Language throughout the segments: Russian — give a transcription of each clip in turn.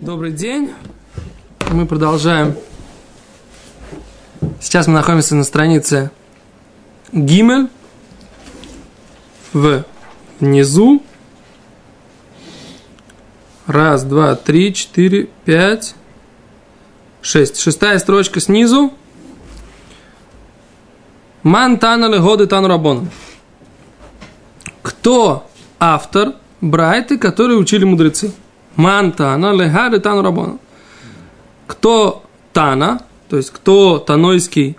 Добрый день. Мы продолжаем. Сейчас мы находимся на странице Гимель в внизу. Раз, два, три, четыре, пять, шесть. Шестая строчка снизу. Ман танали годы тану рабоном. Кто автор Брайты, которые учили мудрецы? Ман тана лега тану рабоном. Кто Тана, то есть кто танойский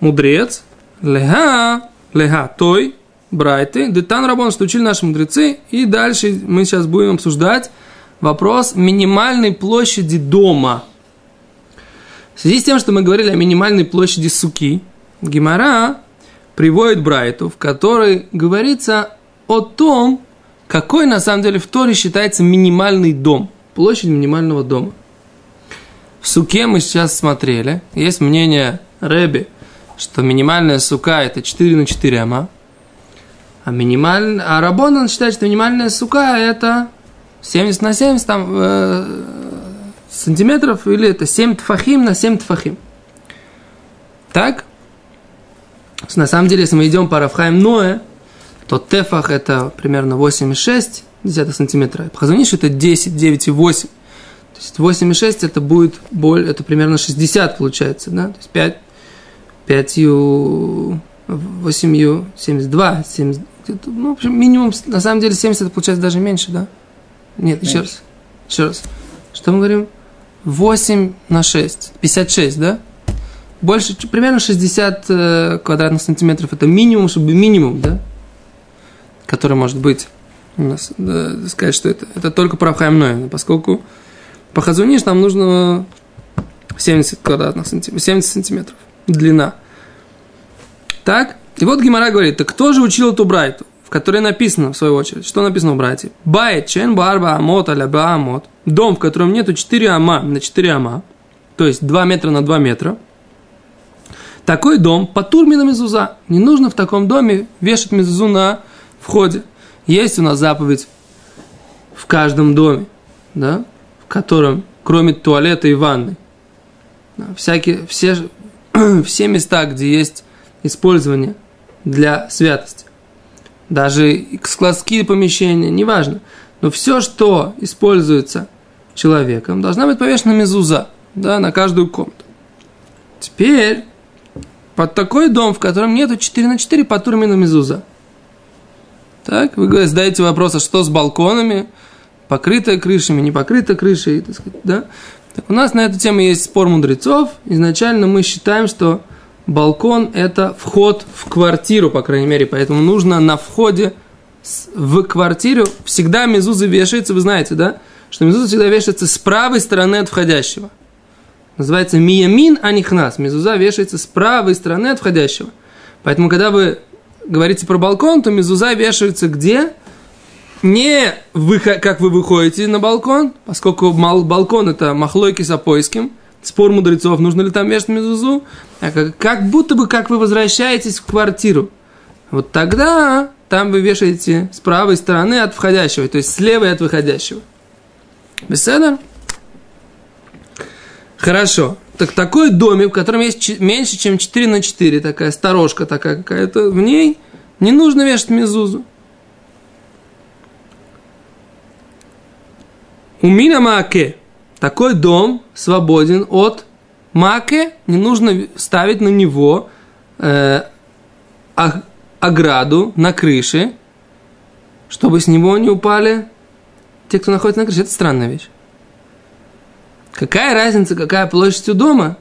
мудрец, лега, лега той, Брайты, детан рабон, что учили наши мудрецы, и дальше мы сейчас будем обсуждать вопрос минимальной площади дома. В связи с тем, что мы говорили о минимальной площади суки, Гимара приводит Брайту, в которой говорится о том, какой на самом деле в Торе считается минимальный дом, площадь минимального дома. В суке мы сейчас смотрели, есть мнение Рэби, что минимальная сука это 4 на 4 ама, а, минималь... а Рабонан считает, что минимальная сука это 70 на 70 там, э, сантиметров, или это 7 тфахим на 7 тфахим. Так? На самом деле, если мы идем по Рафхайм Ноэ, то тефах это примерно 8,6 сантиметра. Пхазуниш это 10, 9,8. То есть 8,6 это будет боль, это примерно 60 получается, да? То есть 5, 5, 8, 72, 70, ну, в общем, минимум, на самом деле 70 это получается даже меньше, да? Нет, еще раз. Еще раз. Что мы говорим? 8 на 6. 56, да? Больше, примерно 60 э, квадратных сантиметров. Это минимум, чтобы минимум, да? Который может быть нас, да, сказать, что это, это только про Ноя, поскольку по Хазуниш нам нужно 70 квадратных сантиметров, 70 сантиметров длина. Так? И вот Гимара говорит, так кто же учил эту брайту? В которой написано, в свою очередь, что написано в брате? Байт чен барба амот аля амот. Дом, в котором нету 4 ама на 4 ама, то есть 2 метра на 2 метра. Такой дом по турмина мезуза. Не нужно в таком доме вешать мезузу на входе. Есть у нас заповедь в каждом доме, да, в котором, кроме туалета и ванны, да, всякие, все, все места, где есть использование для святости. Даже складские помещения, неважно. Но все, что используется человеком, должна быть повешена мезуза да, на каждую комнату. Теперь под такой дом, в котором нету 4 на 4 по турмину мезуза. Так, вы задаете вопрос, а что с балконами? Покрытая крышами, не покрытая крышей, так сказать, да? Так у нас на эту тему есть спор мудрецов. Изначально мы считаем, что балкон – это вход в квартиру, по крайней мере, поэтому нужно на входе в квартиру всегда мезуза вешается, вы знаете, да? Что мезуза всегда вешается с правой стороны от входящего. Называется миямин анихнас. Мезуза вешается с правой стороны от входящего. Поэтому, когда вы говорите про балкон, то мезуза вешается где? Не вы, как вы выходите на балкон, поскольку балкон это махлойки с опойским – спор мудрецов, нужно ли там вешать мезузу, а как, как будто бы как вы возвращаетесь в квартиру. Вот тогда там вы вешаете с правой стороны от входящего, то есть с левой от выходящего. Беседа? Хорошо. Так такой домик, в котором есть меньше, чем 4 на 4, такая сторожка такая какая-то, в ней не нужно вешать мезузу. У меня маке такой дом свободен от маке, не нужно ставить на него э, ограду на крыше, чтобы с него не упали те, кто находится на крыше. Это странная вещь. Какая разница, какая площадь у дома,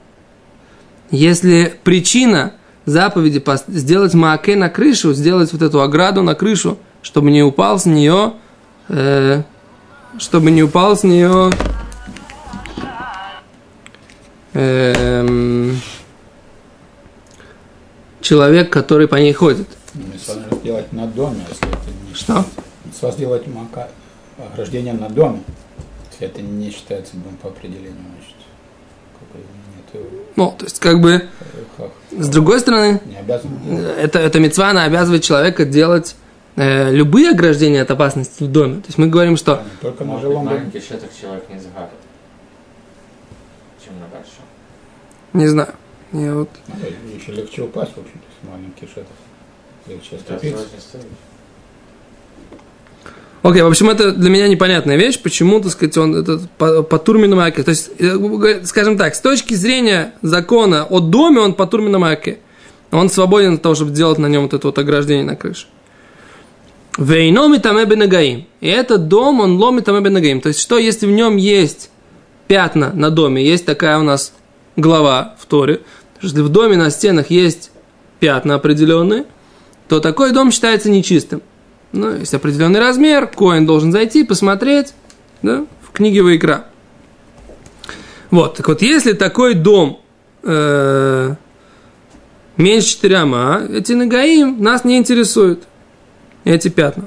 если причина заповеди сделать маке на крышу, сделать вот эту ограду на крышу, чтобы не упал с нее, э, чтобы не упал с нее эм, человек, который по ней ходит. Митцва сделать на доме, если это не Что? Сделать мака, ограждение на доме, это не считается дом по определению, значит. Ну, то есть, как бы, с другой стороны, не обязан это, это мецва, она обязывает человека делать э, любые ограждения от опасности в доме. То есть мы говорим, что Не только на жилом маленький шеток человек не загадит, чем на большом. не знаю. Я вот Ну, Еще легче упасть, в общем-то, с маленький шетов. Легче оступиться. Окей, в общем, это для меня непонятная вещь, почему, так сказать, он этот по, по турмину маке. То есть, э, скажем так, с точки зрения закона о доме, он по турмину маке. Он свободен от того, чтобы делать на нем вот это вот ограждение на крыше. Вейноми таме бенагаим. И этот дом, он ломит таме бенагаим. То есть, что если в нем есть пятна на доме, есть такая у нас глава в Торе, если в доме на стенах есть пятна определенные, то такой дом считается нечистым. Ну, есть определенный размер, коин должен зайти, посмотреть, да, в книге Вайкра. Вот, так вот, если такой дом э, меньше 4 ама, эти нагаим нас не интересуют, эти пятна.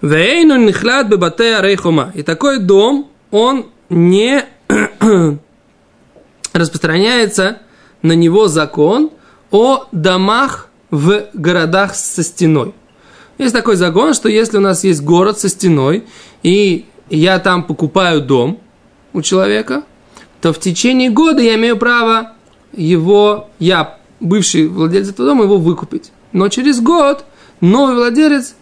Вейну нихлад бебатея рейхома. И такой дом, он не распространяется на него закон о домах в городах со стеной. Есть такой закон, что если у нас есть город со стеной, и я там покупаю дом у человека, то в течение года я имею право его, я, бывший владелец этого дома, его выкупить. Но через год новый владелец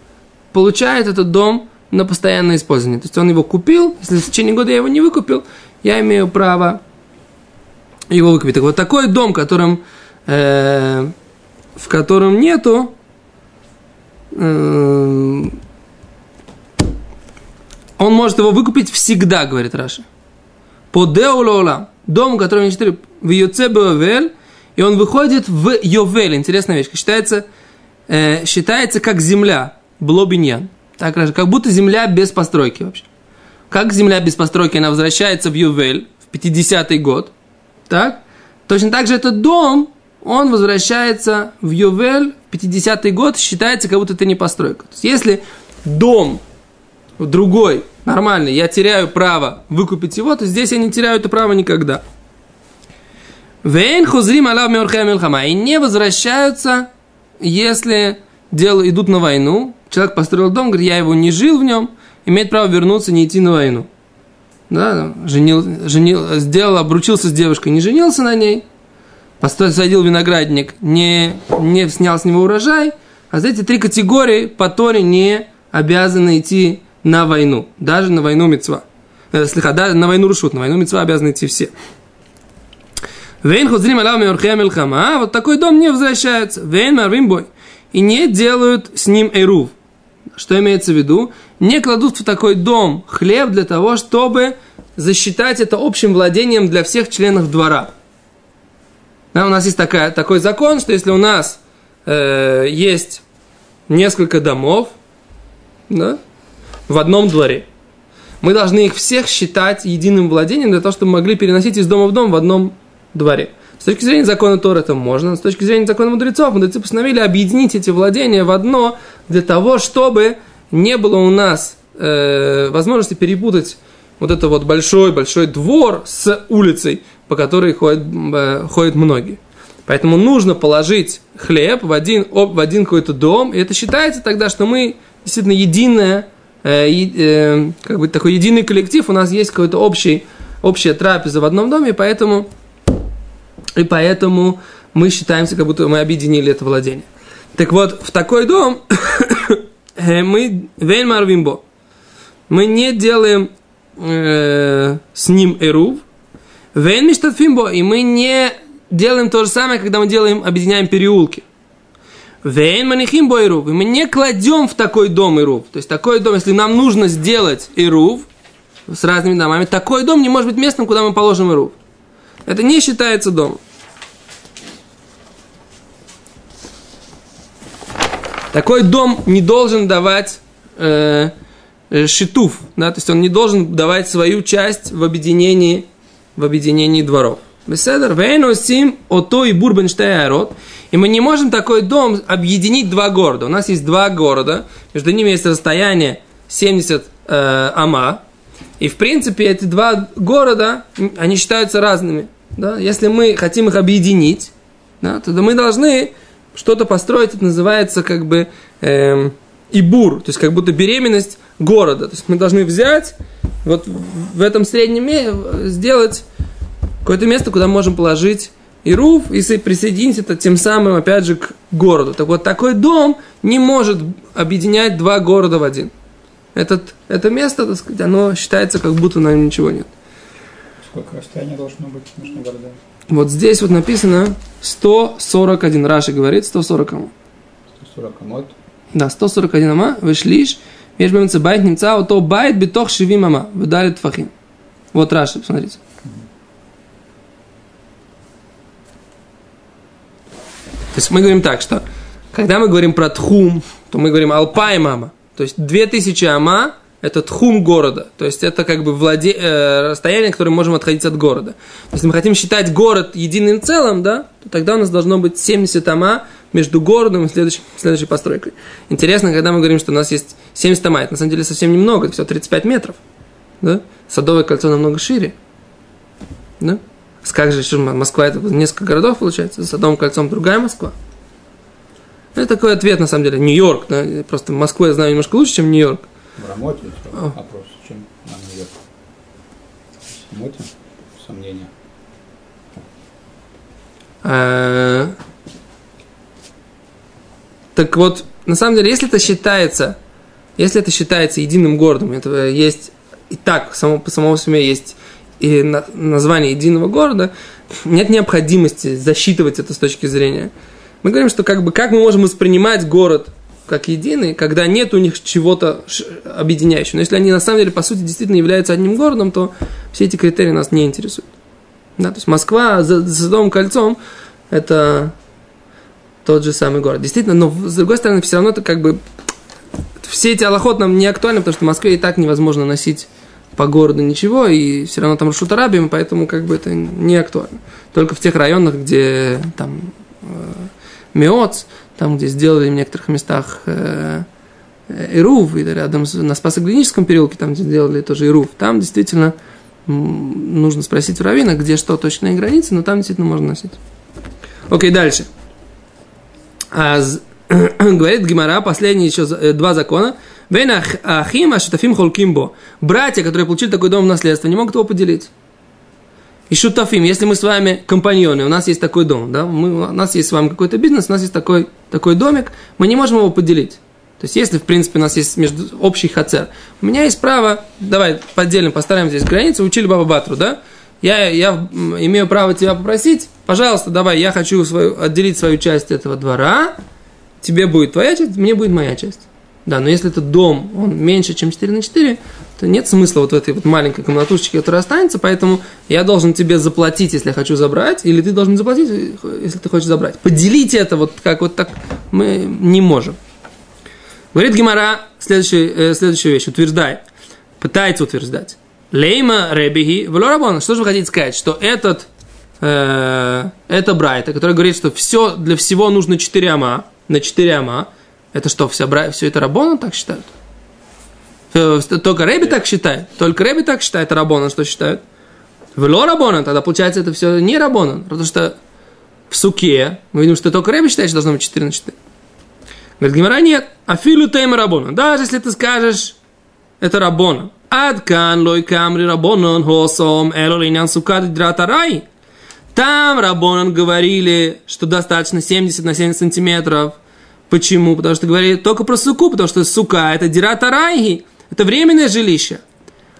получает этот дом на постоянное использование. То есть он его купил, если в течение года я его не выкупил, я имею право его выкупить. Так вот такой дом, которым, э, в котором нету он может его выкупить всегда, говорит Раша. По деулола, дом, который не четыре, в Йоцебеовель, и он выходит в Йовель. Интересная вещь. Считается, э, считается как земля, блобиньян. Так, Раша, как будто земля без постройки вообще. Как земля без постройки, она возвращается в Ювель в 50-й год. Так? Точно так же этот дом, он возвращается в Ювель в 50-й год, считается, как будто это не постройка. То есть, если дом другой, нормальный, я теряю право выкупить его, то здесь я не теряю это право никогда. Вейн хузрим алав. И не возвращаются, если дело идут на войну. Человек построил дом, говорит, я его не жил в нем, имеет право вернуться, не идти на войну. Да, женил, женил, сделал, обручился с девушкой, не женился на ней, посадил виноградник, не, не снял с него урожай, а за эти три категории по Торе не обязаны идти на войну, даже на войну мецва. Э, слегка, даже на войну рушут, на войну мецва обязаны идти все. Вейн хузрим меорхея милхама, вот такой дом не возвращается. Вейн марвим бой. И не делают с ним эрув. Что имеется в виду? Не кладут в такой дом хлеб для того, чтобы засчитать это общим владением для всех членов двора. Да, у нас есть такая, такой закон, что если у нас э, есть несколько домов да, в одном дворе, мы должны их всех считать единым владением для того, чтобы могли переносить из дома в дом в одном дворе. С точки зрения закона Тора это можно, с точки зрения закона мудрецов, мудрецы постановили объединить эти владения в одно для того, чтобы не было у нас э, возможности перепутать вот это вот большой-большой двор с улицей, по которой ходят, э, ходят многие. Поэтому нужно положить хлеб в один, в один какой-то дом, и это считается тогда, что мы действительно единая, э, э, как бы такой единый коллектив, у нас есть какой-то общий, общая трапеза в одном доме, и поэтому, и поэтому мы считаемся, как будто мы объединили это владение. Так вот, в такой дом мы вейнмарвимбо. Мы не делаем э, с ним эрув. Вейнмиштатфимбо. И мы не делаем то же самое, когда мы делаем, объединяем переулки. Вейн манихимбо эрув. И мы не кладем в такой дом эрув. То есть такой дом, если нам нужно сделать эрув с разными домами, такой дом не может быть местом, куда мы положим эрув. Это не считается домом. Такой дом не должен давать э, э, шитуф, да, то есть он не должен давать свою часть в объединении, в объединении дворов. Беседер, вейносим, ото и бурбенштейарот. И мы не можем такой дом объединить два города. У нас есть два города, между ними есть расстояние 70 э, ама. И в принципе эти два города, они считаются разными. Да? Если мы хотим их объединить, да, тогда мы должны что-то построить, это называется как бы, эм, и бур, то есть как будто беременность города. То есть мы должны взять вот в этом среднем сделать какое-то место, куда можем положить и руф, и присоединить это тем самым, опять же, к городу. Так вот, такой дом не может объединять два города в один. Этот, это место, так сказать, оно считается, как будто на нем ничего нет. Сколько расстояния должно быть между городами? Вот здесь вот написано 141. Раши говорит 140 ама. 140 амот. Да, 141 אמה ושליש. באמצע בית נמצא אותו בית בתוך שבעים אמה וד' טפחים. Вот Раши, посмотрите. То есть мы говорим так, что когда мы говорим про תחום, то мы говорим אלפיים אמה. То есть 2000 אמה – это תחום города. То есть это как бы владе... э, расстояние, которое мы можем отходить от города. Если мы хотим считать город единым целым, да, то тогда у нас должно быть 70 אמה между городом и следующей, следующей постройкой. Интересно, когда мы говорим, что у нас есть 70 ама, это на самом деле совсем немного, это всего 35 метров. Да? Садовое кольцо намного шире. Да? Как же, что Москва это несколько городов получается, с Садовым кольцом другая Москва. Это такой ответ, на самом деле. Нью-Йорк, да? просто Москву я знаю немножко лучше, чем Нью-Йорк. В Рамоте вопрос, чем на Нью-Йорк. В Рамоте сомнения. А, так вот, на самом деле, если это считается, если это считается единым городом, это есть и так, само, по самому себе есть и на, название единого города, нет необходимости засчитывать это с точки зрения. Мы говорим, что как бы как мы можем воспринимать город как единый, когда нет у них чего-то объединяющего. Но если они на самом деле, по сути, действительно являются одним городом, то все эти критерии нас не интересуют. Да, то есть Москва за, за Садовым кольцом – это тот же самый город. Действительно, но с другой стороны, все равно это как бы все эти аллоход нам не актуальны, потому что в Москве и так невозможно носить по городу ничего, и все равно там Рашут Арабием, поэтому как бы это не актуально. Только в тех районах, где там э, Меоц, там, где сделали в некоторых местах э, Ирув, или рядом с, на Спасоглиническом переулке, там, где сделали тоже Ирув, там действительно нужно спросить у Равина, где что точные границы, но там действительно можно носить. Окей, дальше. А, говорит Гимара, последние еще э, два закона – Вен ахим ашутафим холкимбо. Братья, которые получили такой дом в наследство, не могут его поделить. И шутафим, если мы с вами компаньоны, у нас есть такой дом, да, мы, у нас есть с вами какой-то бизнес, у нас есть такой, такой домик, мы не можем его поделить. То есть, если, в принципе, у нас есть между, общий хацер, у меня есть право, давай поделим, поставим здесь границу, учили Баба Батру, да, я, я имею право тебя попросить, пожалуйста, давай, я хочу свою, отделить свою часть этого двора, тебе будет твоя часть, мне будет моя часть. Да, но если этот дом, он меньше, чем 4 на 4, то нет смысла вот в этой вот маленькой комнатушечке, которая останется, поэтому я должен тебе заплатить, если я хочу забрать, или ты должен заплатить, если ты хочешь забрать. Поделить это вот как вот так мы не можем. Говорит Гимара следующую, э, следующую вещь, утверждает, пытается утверждать. Лейма ребиги влорабон. Что же вы хотите сказать? Что этот, э, это Брайта, который говорит, что все, для всего нужно 4 ама, на 4 ама, это что, вся, все это Рабона так считают? Э, только Рэби так считает. Только Рэби так считает, а Рабона что считают? Вело Рабона, тогда получается это все не Рабона. Потому что в суке мы видим, что только Рэби считает, что должно быть 4 на 4. Говорит, Гимара нет. Афилу тейма Рабона. Даже если ты скажешь, это Рабона. Адкан лой камри Рабонан хосом эло линян сукад дратарай. Там Рабонан говорили, что достаточно 70 на 70 сантиметров – Почему? Потому что говорит только про суку, потому что сука это дирата райги, это временное жилище.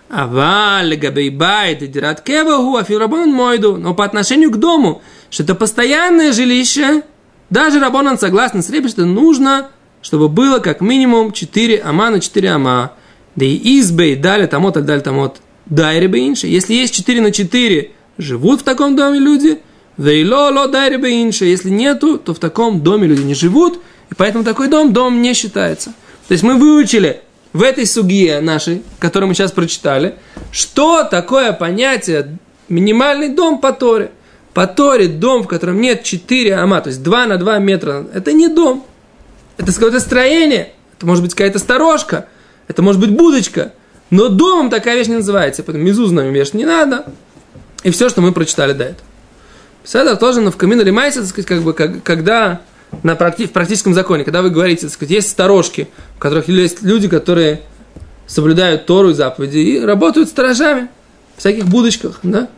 А валь габейбайт дират кеваху афирабон мойду. Но по отношению к дому, что это постоянное жилище, даже Рабонан согласен с Ребе, что нужно, чтобы было как минимум 4 ама на 4 ама. Да и избей дали тамот, аль дали тамот. Дай ребеинши. Если есть 4 на 4, живут в таком доме люди. Да и ло ло дай ребеинши. Если нету, то в таком доме люди не живут. И поэтому такой дом, дом не считается. То есть мы выучили в этой суге нашей, которую мы сейчас прочитали, что такое понятие минимальный дом по Торе. По Торе дом, в котором нет 4 ама, то есть 2 на 2 метра, это не дом. Это какое-то строение, это может быть какая-то сторожка, это может быть будочка. Но домом такая вещь не называется, поэтому мизу знаем вещь не надо. И все, что мы прочитали до этого. Седа тоже на в камин лимайся, так сказать, как бы, как, когда на практи- в практическом законе, когда вы говорите, так сказать, есть сторожки, в которых есть люди, которые соблюдают Тору и заповеди и работают сторожами в всяких будочках, да?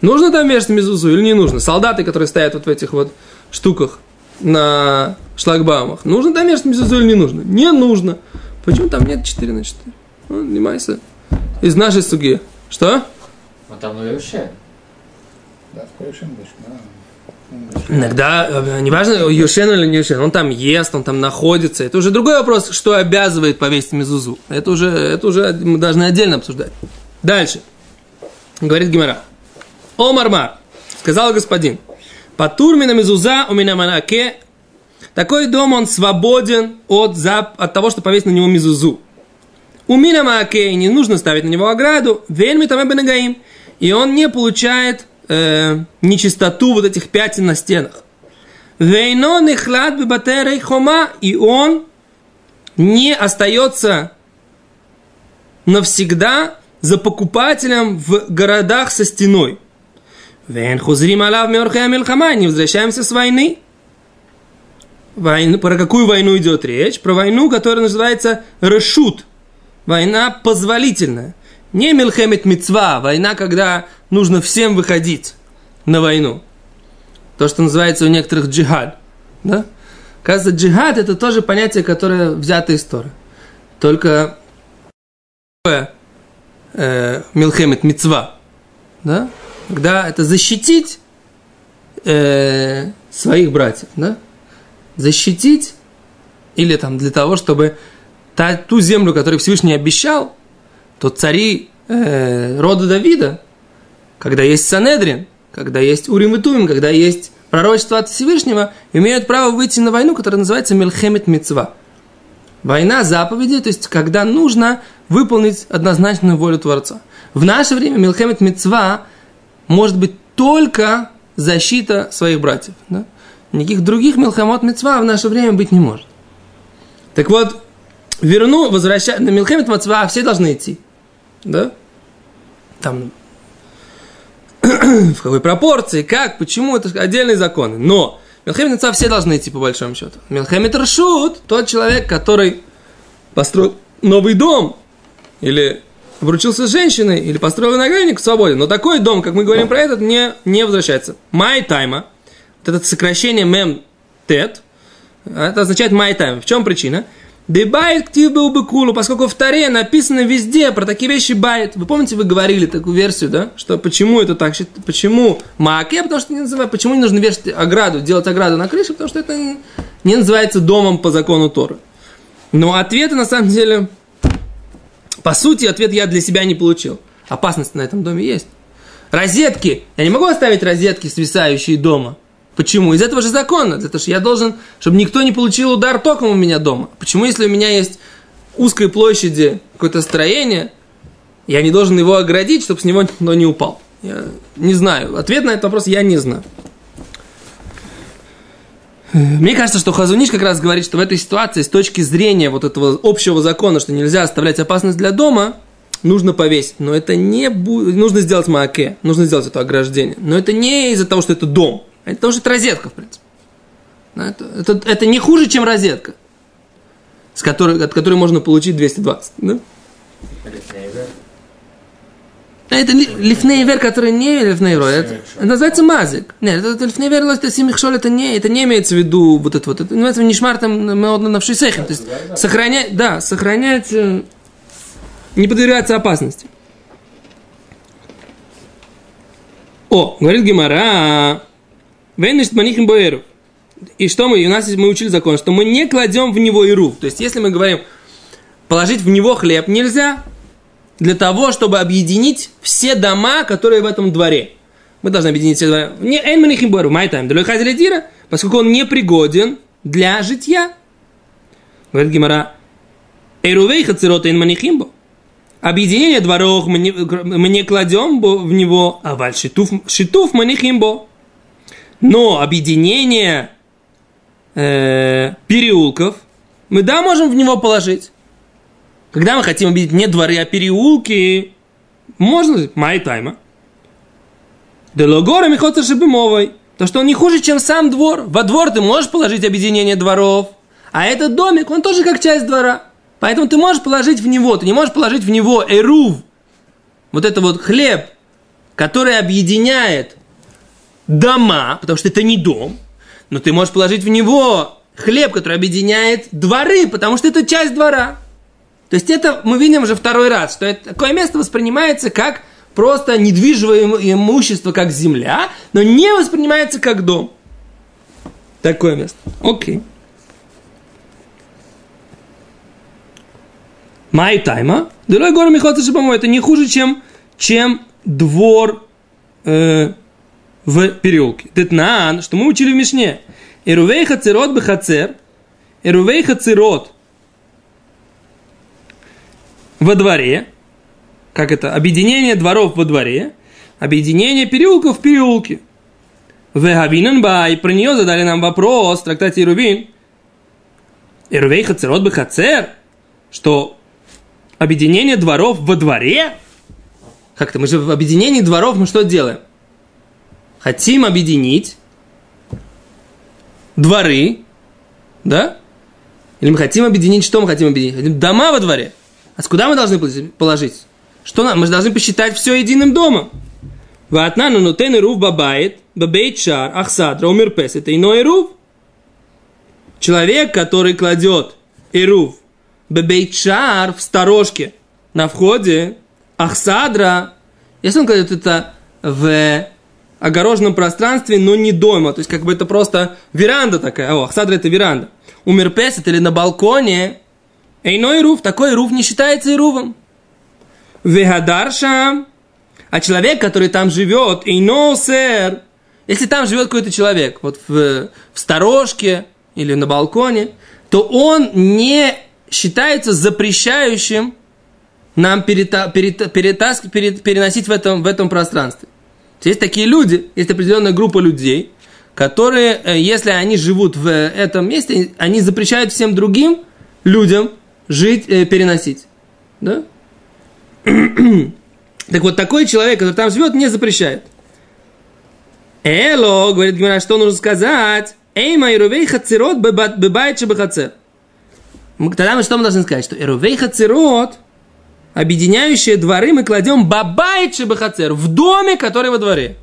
Нужно там вешать мезузу или не нужно? Солдаты, которые стоят вот в этих вот штуках на шлагбаумах, нужно там вешать мезузу или не нужно? Не нужно. Почему там нет 4 на 4? Ну, занимайся. Из нашей суги. Что? Он там вообще. Да, в. Иногда, э, неважно, Юшен или не Юшен, он там ест, он там находится. Это уже другой вопрос, что обязывает повесить мезузу. Это уже, это уже мы должны отдельно обсуждать. Дальше. Говорит Гимара. О Мармар, сказал господин, Патур мина мезуза у меня манаке. Такой дом, он свободен от, зап, от того, что повесить на него мезузу. У меня мааке не нужно ставить на него ограду. Вельми там бенагаим. И он не получает э, нечистоту вот этих пятен на стенах. Вейно нехлад бебатерей хома. И он не остается навсегда за покупателем в городах со стеной. Вен хузрим алав мёрхая мельхама, не возвращаемся с войны. Войну, про какую войну идет речь? Про войну, которая называется решут. Война позволительная. Не милхемет мецва, война, когда нужно всем выходить на войну. То, что называется у некоторых джихад. Да? Кажется, джихад это тоже понятие, которое взято из Торы. Только э, милхемет мецва. Да? Когда это защитить э, своих братьев. Да? Защитить или там для того, чтобы та, ту землю, которую Всевышний обещал, то цари э, рода Давида, когда есть Санедрин, когда есть Урим и Тумим, когда есть пророчество от Всевышнего, имеют право выйти на войну, которая называется Мельхемет Мецва. Война заповеди, то есть когда нужно выполнить однозначную волю Творца. В наше время Мельхемет Мецва может быть только защита своих братьев. Да? Никаких других Мелхамот Мецва в наше время быть не может. Так вот, верну, возвращаю, на Милхемет Мацва все должны идти. Да? Там в какой пропорции, как, почему, это отдельные законы. Но Милхемет Мацва все должны идти по большому счету. Милхемет Рашут, тот человек, который построил новый дом, или обручился с женщиной, или построил виноградник, свободен. Но такой дом, как мы говорим про этот, не, не возвращается. מאי טעמא, вот это сокращение מ"ט, это означает מאי טעמא. В чем причина? דבית כתיב בהו בכולהו, поскольку в Торе написано везде про такие вещи בית. Вы помните, вы говорили такую версию, да? Что почему это так, почему מעקה, потому что не называют, почему не нужно вешать ограду, делать ограду на крыше, потому что это не называется домом по закону Торы. Но ответа на самом деле, по сути, ответ я для себя не получил. Опасность на этом доме есть. Розетки. Я не могу оставить розетки, свисающие дома. Почему? Из этого же закона. Того, что я должен, чтобы никто не получил удар током у меня дома. Почему, если у меня есть узкой площади какое-то строение, я не должен его оградить, чтобы с него никто не упал? Я не знаю. Ответ на этот вопрос я не знаю. Мне кажется, что Хазуниш как раз говорит, что в этой ситуации с точки зрения вот этого общего закона, что нельзя оставлять опасность для дома, нужно повесить. Но это не будет... Нужно сделать мааке, нужно сделать это ограждение. Но это не из-за того, что это дом. Это тоже это розетка, в принципе. Это, это, это не хуже, чем розетка, с которой, от которой можно получить 220. Да? Это лифнейвер, который не лифнейвер, это, это называется мазик. Нет, это лифнейвер, это симихшоль, это не, это не имеется в виду вот это вот. Это называется нишмар там на вшисехем. То есть сохранять, да, сохранять, не подвергаться опасности. О, говорит Гимара, Вейниш манихим боэру. И что мы, у нас мы учили закон, что мы не кладем в него иру. То есть, если мы говорим, положить в него хлеб нельзя, для того, чтобы объединить все дома, которые в этом дворе. Мы должны объединить все дома. Не эйн манихим боэру, май тайм, дира, поскольку он не пригоден для житья. Говорит Гимара, Эрувей хацерот эйн манихимбо. Объединение дворов мы не, мы не кладем в него, а валь шитуф, шитуф манихимбо. Но объединение э, переулков мы, да, можем в него положить. Когда мы хотим объединить не дворы, а переулки, можно май тайма. Делогора михоца шибымовой. То, что он не хуже, чем сам двор. Во двор ты можешь положить объединение дворов, а этот домик, он тоже как часть двора. Поэтому ты можешь положить в него, ты не можешь положить в него эрув, вот это вот хлеб, который объединяет дома, потому что это не дом, но ты можешь положить в него хлеб, который объединяет дворы, потому что это часть двора. То есть это мы видим уже второй раз, что это, такое место воспринимается как просто недвижимое имущество, как земля, но не воспринимается как дом. Такое место. Окей. Май тайма. Дорогой горы Шибамо. Это не хуже, чем, чем двор э, в переулке. Детнан, что мы учили в Мишне. Эрувей хацерот бехацер. Эрувей хацерот во дворе. Как это? Объединение дворов во дворе. Объединение переулков в переулке. Вегавинен бай. Про нее задали нам вопрос в трактате Ирувин. Эрувей хацерот бехацер. Что объединение дворов во дворе? Как-то мы же в объединении дворов мы что делаем? Хотим объединить дворы, да? Или мы хотим объединить, что мы хотим объединить? Дома во дворе. А куда мы должны положить? Что нам? Мы же должны посчитать все единым домом. Ватнану нутен рув бабает, бабейт шар, ахсадра, умирпес. Это иной рув. Человек, который кладет ирув Бебейчар в сторожке на входе, Ахсадра, если он кладет это в огороженном пространстве, но не дома, то есть как бы это просто веранда такая, о, Ахсадра это веранда. У Мирпесет или на балконе, Эйной руф, такой руф не считается и руфом. Вегадарша, а человек, который там живет, Эйно сэр, если там живет какой-то человек, вот в, в сторожке или на балконе, то он не считается запрещающим нам перета, перета, перетаск, перет, переносить в этом, в этом пространстве. Есть такие люди, есть определенная группа людей, которые, э, если они живут в этом месте, они запрещают всем другим людям жить, э, переносить. Да? так вот, такой человек, который там живет, не запрещает. Эло, говорит Гимара, что нужно сказать? Эй, мои рувей хацерот бебайче бехацер. Тогда мы что мы должны сказать? Что Эрувей Хацерот, объединяющие дворы, мы кладем Бабайт Шебахацер, в доме, который во дворе.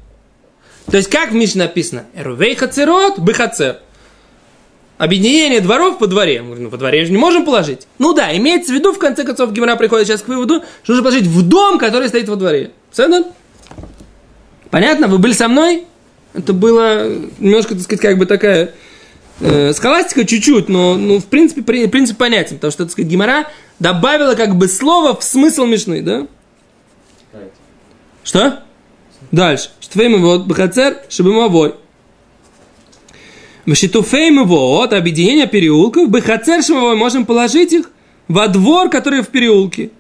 То есть, как в Мишне написано? Эрувей Хацерот, Бехацер. Объединение дворов по дворе. Мы ну, во дворе же не можем положить. Ну да, имеется в виду, в конце концов, Гимара приходит сейчас к выводу, что нужно положить в дом, который стоит во дворе. Все Понятно? Вы были со мной? Это было немножко, так сказать, как бы такая Э, схоластика чуть-чуть, но ну, в принципе принцип понятен, потому что, так сказать, Гимара добавила как бы слово в смысл Мишны, да? Что? Дальше. Штфейм вот бхацер шибымовой. В шитуфейм вот объединение переулков, бхацер шибымовой, можем положить их во двор, который в переулке.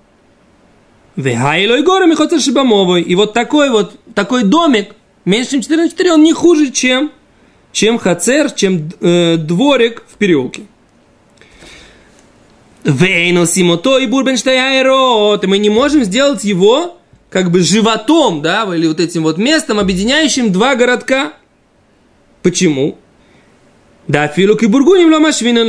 Вехайлой горами хоцер шибамовой. И вот такой вот, такой домик, меньше чем 4 на 4, он не хуже, чем чем хацер, чем э, дворик в переулке. Вейносимото и бурбенштейайрот. Мы не можем сделать его как бы животом, да, или вот этим вот местом, объединяющим два городка. Почему? Да, филук и бургуним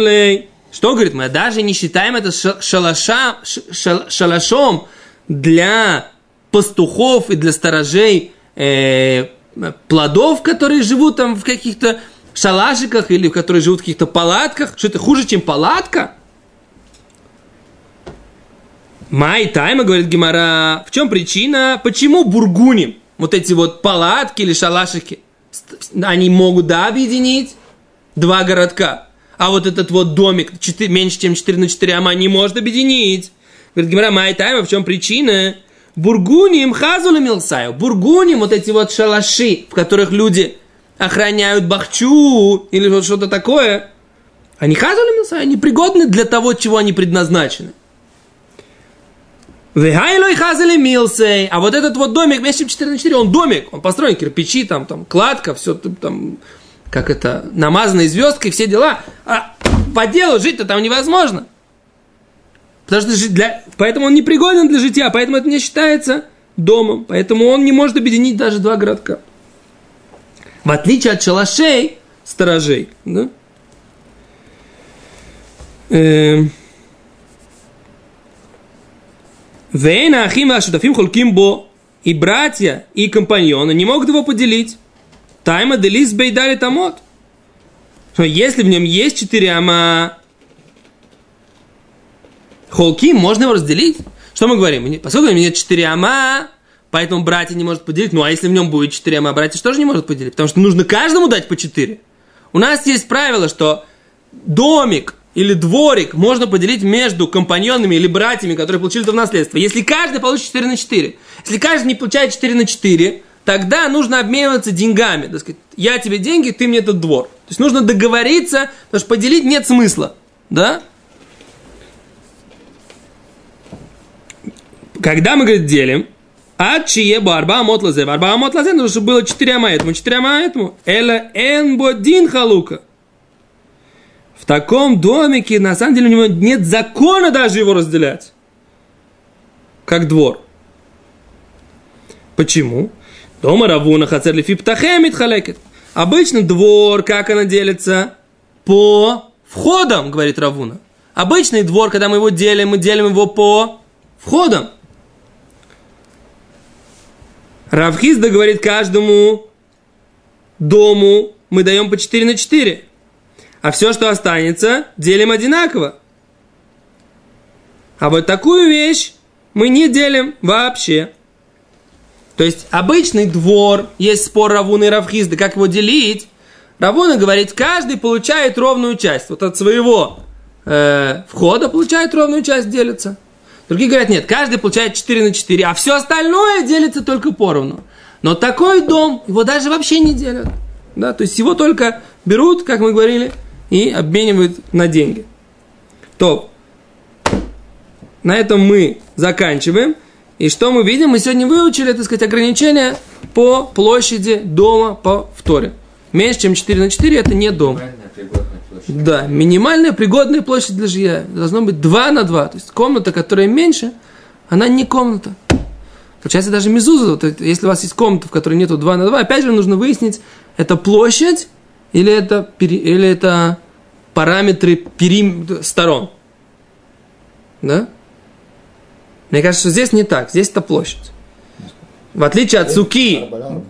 лей. Что говорит, мы даже не считаем это шалаша, шал, шалашом для пастухов и для сторожей э, плодов, которые живут там в каких-то шалашиках или которые живут в каких-то палатках. Что это хуже, чем палатка? Май тайма, говорит Гимара, в чем причина? Почему бургуни, вот эти вот палатки или шалашики, они могут, да, объединить два городка, а вот этот вот домик 4, меньше, чем 4 на 4 ама не может объединить. Говорит Гимара, май тайма, в чем причина? Бургунием хазули милсаю. Бургунием вот эти вот шалаши, в которых люди охраняют бахчу или вот что-то такое, они хазули милсаю, они пригодны для того, чего они предназначены. Милсей. А вот этот вот домик, вместе 4 на 4, он домик, он построен, кирпичи, там, там, кладка, все там, как это, намазанной звездкой, все дела. А по делу жить-то там невозможно. Потому что для, поэтому он не пригоден для жития, поэтому это не считается домом. Поэтому он не может объединить даже два городка. В отличие от шалашей, сторожей, да? Эм. Вейна Ахима Шутафим Холким Бо. И братья, и компаньоны не могут его поделить. Тайма делис бейдали тамот. Но если в нем есть четыре ама, холки, можно его разделить. Что мы говорим? Поскольку у него нет четыре ама, поэтому братья не может поделить. Ну, а если в нем будет четыре ама, братья тоже не может поделить. Потому что нужно каждому дать по четыре. У нас есть правило, что домик или дворик можно поделить между компаньонами или братьями, которые получили это в наследство. Если каждый получит 4 на 4. Если каждый не получает 4 на 4, тогда нужно обмениваться деньгами. Так сказать, я тебе деньги, ты мне этот двор. То есть нужно договориться, потому что поделить нет смысла. Да? Когда мы, говорит, делим, а чье барба мотлазе, барба мотлазе, нужно, чтобы было 4 ама этому, 4 ама этому. Эла энбодин халука. В таком домике, на самом деле, у него нет закона даже его разделять. Как двор. Почему? Дома Равуна Хацерли Фиптахемит халекет. Обычно двор, как она делится? По входам, говорит Равуна. Обычный двор, когда мы его делим, мы делим его по входам. Равхизда говорит каждому дому мы даем по 4 на 4 а все, что останется, делим одинаково. А вот такую вещь мы не делим вообще. То есть обычный двор, есть спор Равуна и Равхизда, как его делить. Равуна говорит, каждый получает ровную часть. Вот от своего э, входа получает ровную часть, делится. Другие говорят, нет, каждый получает 4 на 4, а все остальное делится только поровну. Но такой дом, его даже вообще не делят. Да, то есть его только берут, как мы говорили, и обменивают на деньги. То, на этом мы заканчиваем. И что мы видим? Мы сегодня выучили, так сказать, ограничения по площади дома по вторе. Меньше, чем 4 на 4 это не дом. Да, минимальная пригодная площадь для жилья. Должно быть 2 на 2. То есть комната, которая меньше, она не комната. Получается даже мезуза. Вот, если у вас есть комната, в которой нету 2 на 2, опять же нужно выяснить, это площадь или это, или это параметры перим... сторон? Да? Мне кажется, что здесь не так. Здесь это площадь. В отличие от суки,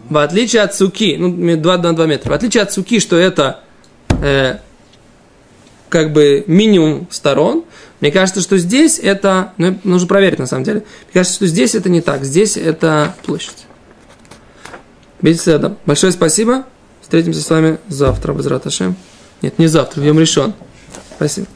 в отличие от суки, ну, 2 на 2 метра, в отличие от суки, что это э, как бы минимум сторон, мне кажется, что здесь это, ну, нужно проверить на самом деле, мне кажется, что здесь это не так, здесь это площадь. Видите, Большое спасибо. Встретимся с вами завтра, Безраташем. Нет, не завтра, в Йом решен. Спасибо.